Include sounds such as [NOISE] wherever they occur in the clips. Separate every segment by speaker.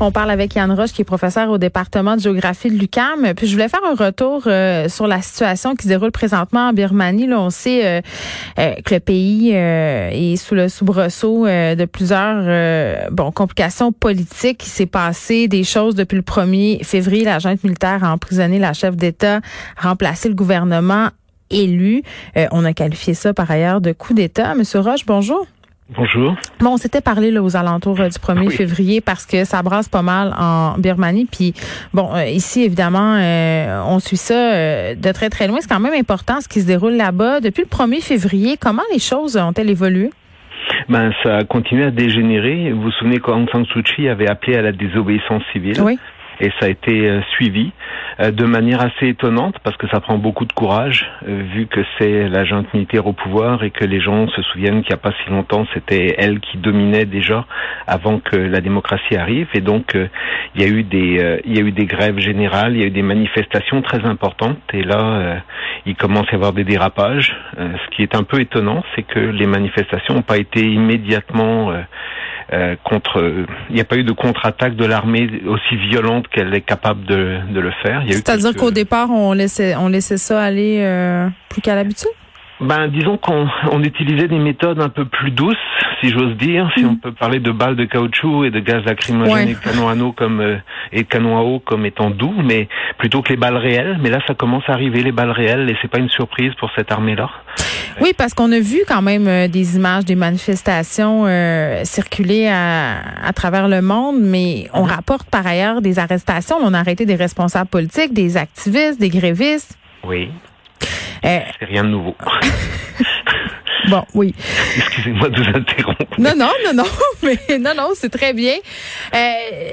Speaker 1: On parle avec Yann Roche, qui est professeur au département de géographie de l'UCAM. Puis je voulais faire un retour euh, sur la situation qui se déroule présentement en Birmanie. Là, on sait euh, euh, que le pays est sous le soubresaut de plusieurs bon complications politiques. Il s'est passé des choses depuis le 1er février. La junte militaire a emprisonné la chef d'État, remplacé le gouvernement élu. on a qualifié ça par ailleurs de coup d'État. Monsieur Roche, bonjour.
Speaker 2: Bonjour.
Speaker 1: Bon, on s'était parlé là, aux alentours euh, du 1er février parce que ça brasse pas mal en Birmanie. Puis, bon, euh, ici, évidemment, euh, on suit ça de très, très loin. C'est quand même important ce qui se déroule là-bas. Depuis le 1er février, comment les choses ont-elles évolué?
Speaker 2: Ben, ça a continué à dégénérer. Vous vous souvenez qu'Aung San Suu Kyi avait appelé à la désobéissance civile.
Speaker 1: Oui
Speaker 2: et ça a été euh, suivi euh, de manière assez étonnante parce que ça prend beaucoup de courage euh, vu que c'est la junte militaire au pouvoir et que les gens se souviennent qu'il n'y a pas si longtemps c'était elle qui dominait déjà avant que la démocratie arrive et donc il y a eu des il y a eu des grèves générales, il y a eu des manifestations très importantes et là il commence à y avoir des dérapages. ce qui est un peu étonnant, c'est que les manifestations n'ont pas été immédiatement euh, contre. Il n'y a pas eu de contre-attaque de l'armée aussi violente qu'elle est capable de, de le faire.
Speaker 1: C'est-à-dire qu'au départ, on laissait, on laissait ça aller euh, plus qu'à l'habitude?
Speaker 2: Ben, disons qu'on on utilisait des méthodes un peu plus douces, si j'ose dire, si on mm. peut parler de balles de caoutchouc et de gaz lacrymogène et de canons à eau comme euh, et canons à eau comme étant doux, mais plutôt que les balles réelles. Mais là, ça commence à arriver les balles réelles et c'est pas une surprise pour cette armée-là.
Speaker 1: Oui, parce qu'on a vu quand même euh, des images des manifestations euh, circuler à, à, travers le monde, mais on mm-hmm. rapporte par ailleurs des arrestations. On a arrêté des responsables politiques, des activistes, des grévistes.
Speaker 2: Oui. Euh, c'est rien de nouveau. [LAUGHS]
Speaker 1: Bon, oui.
Speaker 2: Excusez-moi de vous interrompre.
Speaker 1: Non, non, non, non, [LAUGHS] mais non, non, c'est très bien. Euh,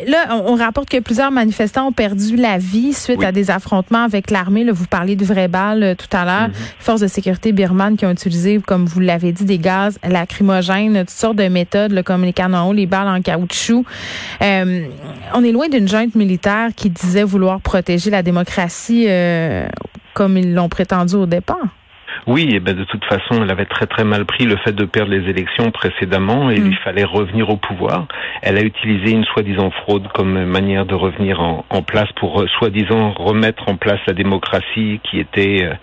Speaker 1: là, on, rapporte que plusieurs manifestants ont perdu la vie suite à des affrontements avec l'armée. Là, vous parliez du vrai bal euh, tout à l'heure. Mm Forces de sécurité birmanes qui ont utilisé, comme vous l'avez dit, des gaz lacrymogènes, toutes sortes de méthodes, comme les canons, les balles en caoutchouc. Euh, on est loin d'une junte militaire qui disait vouloir protéger la démocratie comme ils l'ont prétendu au départ.
Speaker 2: Oui, et ben de toute façon, elle avait très très mal pris le fait de perdre les élections précédemment et il mm. fallait revenir au pouvoir. Elle a utilisé une soi-disant fraude comme manière de revenir en, en place pour euh, soi-disant remettre en place la démocratie qui était euh,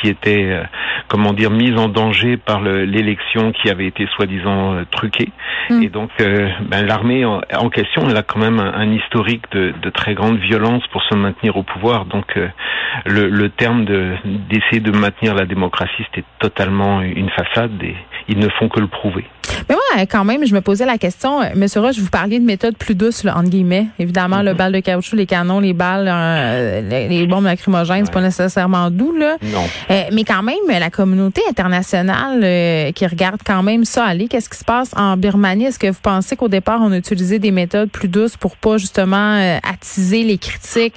Speaker 2: qui était euh, comment dire mise en danger par l'élection qui avait été soi-disant truquée. Mm. Et donc ben, l'armée en, question, elle a quand même un, historique de, de, très grande violence pour se maintenir au pouvoir. Donc le, le terme d'essayer de maintenir la démocratie démocratie, totalement une façade et ils ne font que le prouver.
Speaker 1: Mais moi, quand même, je me posais la question, euh, Monsieur Roche, vous parliez de méthodes plus douces, là, entre guillemets. Évidemment, le mhm. bal de caoutchouc, les canons, les balles, euh, les, bombes lacrymogènes, c'est pas nécessairement doux, là.
Speaker 2: Non.
Speaker 1: Euh, mais quand même, la communauté internationale qui regarde quand même ça aller, qu'est-ce qui se passe en Birmanie? Est-ce que vous pensez qu'au départ, on a utilisé des méthodes plus douces pour pas justement attiser les critiques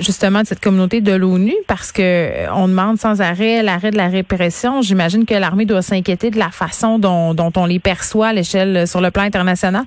Speaker 1: justement de cette communauté de l'ONU? Parce que on demande sans arrêt l'arrêt de la répression. J'imagine que l'armée doit s'inquiéter de la façon dont, dont on les perçoit à l'échelle sur le plan international?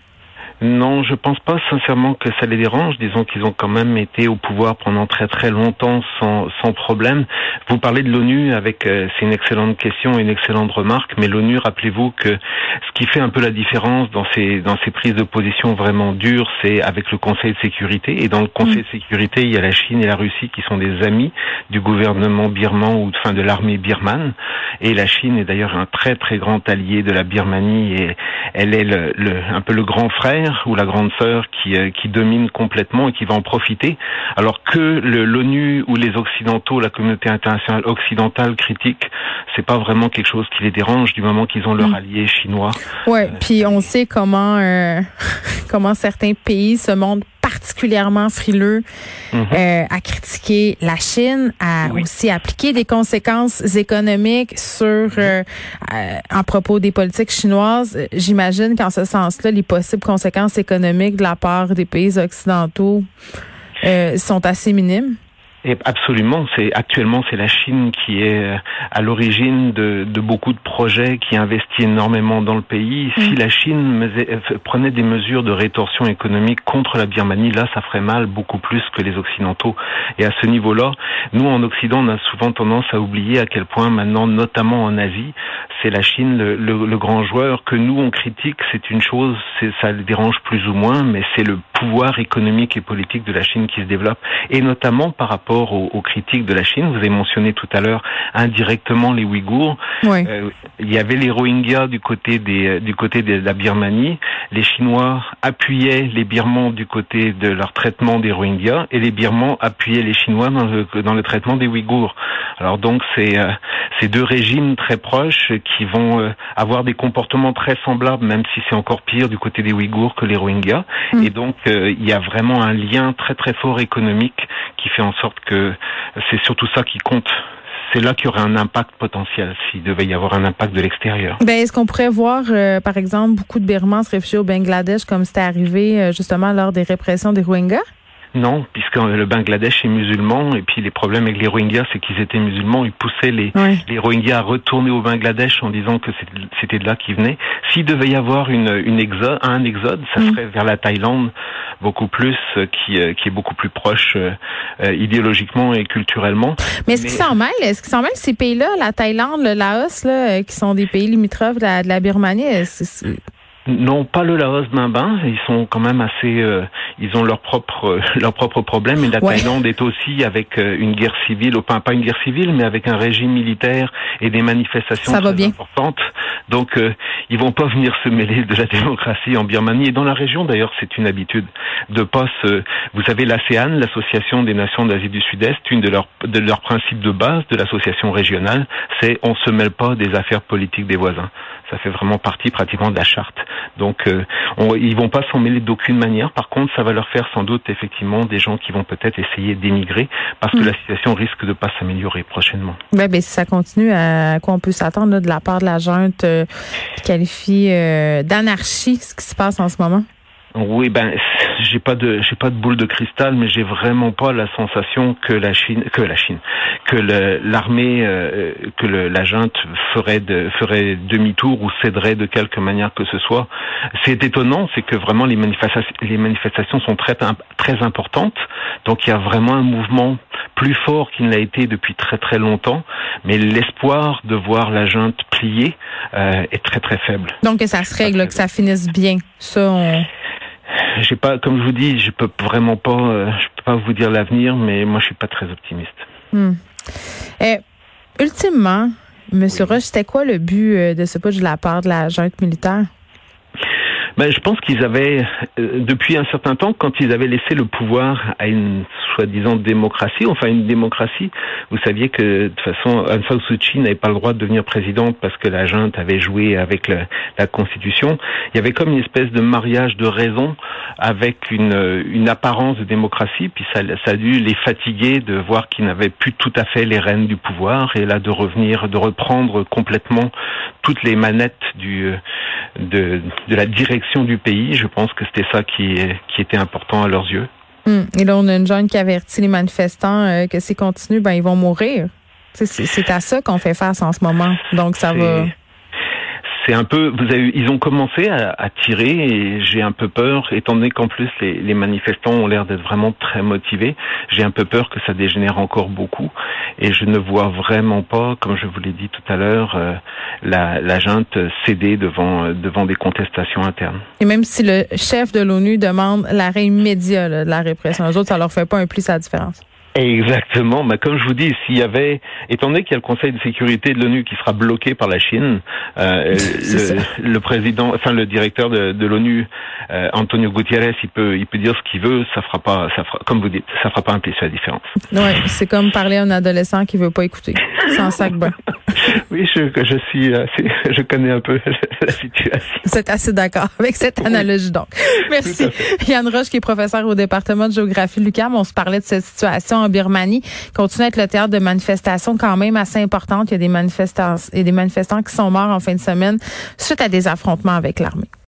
Speaker 2: Non, je pense pas sincèrement que ça les dérange. Disons qu'ils ont quand même été au pouvoir pendant très très longtemps sans, sans problème. Vous parlez de l'ONU avec, euh, c'est une excellente question, une excellente remarque, mais l'ONU, rappelez-vous que ce qui fait un peu la différence dans ces, dans ces prises de position vraiment dures, c'est avec le Conseil de sécurité. Et dans le Conseil de sécurité, il y a la Chine et la Russie qui sont des amis du gouvernement birman ou enfin, de l'armée birmane. Et la Chine est d'ailleurs un très très grand allié de la Birmanie et elle est le, le, un peu le grand frère ou la grande sœur qui, euh, qui domine complètement et qui va en profiter, alors que l'ONU ou les Occidentaux, la communauté internationale occidentale critique, c'est pas vraiment quelque chose qui les dérange du moment qu'ils ont leur mm. allié chinois.
Speaker 1: Ouais, euh, puis on sait comment euh, [LAUGHS] comment certains pays se montrent particulièrement frileux
Speaker 2: Mhm.
Speaker 1: euh, à critiquer la Chine, à
Speaker 2: Oui.
Speaker 1: aussi appliquer des conséquences économiques sur euh, euh, en propos des politiques chinoises. J'imagine qu'en ce sens-là, les possibles conséquences économiques de la part des pays occidentaux euh, sont assez minimes.
Speaker 2: Et absolument, c'est actuellement c'est la Chine qui est euh, à l'origine de, de beaucoup de projets, qui investit énormément dans le pays. Si la Chine euh, prenait des mesures de rétorsion économique contre la Birmanie, là, ça ferait mal beaucoup plus que les Occidentaux. Et à ce niveau-là, nous en Occident, on a souvent tendance à oublier à quel point maintenant, notamment en Asie, c'est la Chine le, le- le grand joueur que nous on critique. C'est une chose, ça le dérange plus ou moins, mais c'est le pouvoir économique et politique de la Chine qui se développe, et notamment par rapport aux, aux critiques de la Chine. Vous avez mentionné tout à l'heure indirectement les Ouïghours.
Speaker 1: Oui.
Speaker 2: Euh, il y avait les Rohingyas du côté des euh, du côté de la Birmanie. Les Chinois appuyaient les Birmans du côté de leur traitement des Rohingyas et les Birmans appuyaient les Chinois dans le dans le traitement des Ouïghours. Alors donc c'est euh, ces deux régimes très proches qui vont euh, avoir des comportements très semblables, même si c'est encore pire du côté des Ouïghours que les Rohingyas.
Speaker 1: Mm.
Speaker 2: Et donc euh, il y a vraiment un lien très très fort économique qui fait en sorte que c'est surtout ça qui compte. C'est là qu'il y aurait un impact potentiel s'il devait y avoir un impact de l'extérieur.
Speaker 1: Ben, est-ce qu'on pourrait voir, euh, par exemple, beaucoup de Birmans se réfugier au Bangladesh comme c'était arrivé euh, justement lors des répressions des Rohingyas?
Speaker 2: Non, puisque le Bangladesh est musulman et puis les problèmes avec les Rohingyas, c'est qu'ils étaient musulmans, ils poussaient les,
Speaker 1: Oui.
Speaker 2: les Rohingyas à retourner au Bangladesh en disant que c'était- de là qu'ils venaient. S'il devait y avoir une, une exode, un exode, ça
Speaker 1: Mm.
Speaker 2: serait vers la Thaïlande beaucoup plus, euh, qui, euh, qui est beaucoup plus proche euh, euh, idéologiquement et culturellement.
Speaker 1: Mais est-ce qu'ils s'en mêlent? Est-ce qu'ils s'en mêlent ces pays-là, la Thaïlande, le Laos, là, euh, qui sont des pays limitrophes de la, de la Birmanie?
Speaker 2: Non, pas le Laos d'un bain. Ils sont quand même assez. euh, ils ont leurs propres [LAUGHS] leurs propres problèmes. Et la
Speaker 1: Ouais.
Speaker 2: Thaïlande est aussi avec euh, une guerre civile, enfin pas une guerre civile, mais avec un régime militaire et des manifestations
Speaker 1: Ça
Speaker 2: très
Speaker 1: bien.
Speaker 2: importantes. Donc euh, ils vont pas [LAUGHS] venir se mêler de la démocratie en Birmanie et dans la région d'ailleurs c'est une habitude de pas se. Vous savez l'ASEAN, l'association des nations d'Asie du Sud-Est, une de leurs de leurs principes de base de l'association régionale, c'est on se mêle pas des affaires politiques des voisins. Ça fait vraiment partie pratiquement de la charte. Donc, euh, on, ils vont pas s'en mêler d'aucune manière. Par contre, ça va leur faire sans doute effectivement des gens qui vont peut-être essayer d'émigrer parce que
Speaker 1: Mm.
Speaker 2: la situation risque de pas s'améliorer prochainement.
Speaker 1: Ben, ben, si ça continue, à quoi on peut s'attendre de la part de la junte euh, qui qualifie euh, d'anarchie ce qui se passe en ce moment?
Speaker 2: Oui, ben, j'ai pas de, j'ai pas de boule de cristal, mais j'ai vraiment pas la sensation que la Chine, que la Chine, que l'armée, euh, que le, la junte ferait de, ferait demi-tour ou céderait de quelque manière que ce soit. C'est étonnant, c'est que vraiment les manifestations, les manifestations sont très, très importantes. Donc il y a vraiment un mouvement plus fort qu'il ne l'a été depuis très très longtemps, mais l'espoir de voir la junte plier euh, est très très faible.
Speaker 1: Donc, que ça se règle, que ça finisse bien. Ça, on...
Speaker 2: J'ai pas, comme je vous dis, je peux vraiment pas, euh, je peux pas vous dire l'avenir, mais moi je suis pas très optimiste.
Speaker 1: Hmm. Eh, ultimement, Monsieur
Speaker 2: Oui.
Speaker 1: Roche, c'était quoi le but euh, de ce putsch de la part de la junte militaire?
Speaker 2: Ben, je pense qu'ils avaient, euh, depuis un certain temps, quand ils avaient laissé le pouvoir à une soi-disant démocratie, enfin une démocratie, vous saviez que de toute façon, Aung San Suu Kyi n'avait pas le droit de devenir présidente parce que la junte avait joué avec la constitution. Il y avait comme une espèce de mariage de raison avec une, une apparence de démocratie, puis ça, ça a dû les fatiguer de voir qu'ils n'avaient plus tout à fait les rênes du pouvoir, et là de revenir, de reprendre complètement toutes les manettes du, euh, de, de la direction du pays. Je pense que c'était ça qui, qui était important à leurs yeux.
Speaker 1: Hmm. Et là, on a une junte qui avertit les manifestants euh, que s'ils continuent, ben, ils vont mourir. C'est à ça qu'on fait face en ce moment. Donc, ça va.
Speaker 2: C'est un peu, vous avez, ils ont commencé à, tirer et j'ai un peu peur, étant donné qu'en plus les, manifestants ont l'air d'être vraiment très motivés, j'ai un peu peur que ça dégénère encore beaucoup et je ne vois vraiment pas, comme je vous l'ai dit tout à l'heure, euh, la, la junte céder devant, euh, devant des contestations internes.
Speaker 1: Et même si le chef de l'ONU demande l'arrêt immédiat de la répression, les autres, ça leur fait pas un pli sa différence.
Speaker 2: Exactement. Mais comme je vous dis, s'il y avait, étant donné qu'il y a le Conseil de sécurité de l'ONU qui sera bloqué par la Chine, euh, [LAUGHS]
Speaker 1: C'est
Speaker 2: le, le président, enfin le directeur de, de l'ONU, euh, Antonio Gutiérrez, il peut, il peut dire ce qu'il veut, ça fera pas, ça fera, comme vous dites, ça fera pas un pli sur la différence.
Speaker 1: Ouais, c'est comme parler à un adolescent qui veut pas écouter. Sans sac bain. [LAUGHS]
Speaker 2: Oui, je, je suis, [LAUGHS] je connais un peu [LAUGHS] la situation.
Speaker 1: Êtes assez d'accord avec cette analogie, donc. Merci. Yann Roche, qui est professeur au département de géographie Lucam. On se parlait de cette situation en Birmanie. Continue à être le théâtre de manifestations quand même assez importantes. Il y a des manifestants, et des manifestants qui sont morts en fin de semaine suite à des affrontements avec l'armée.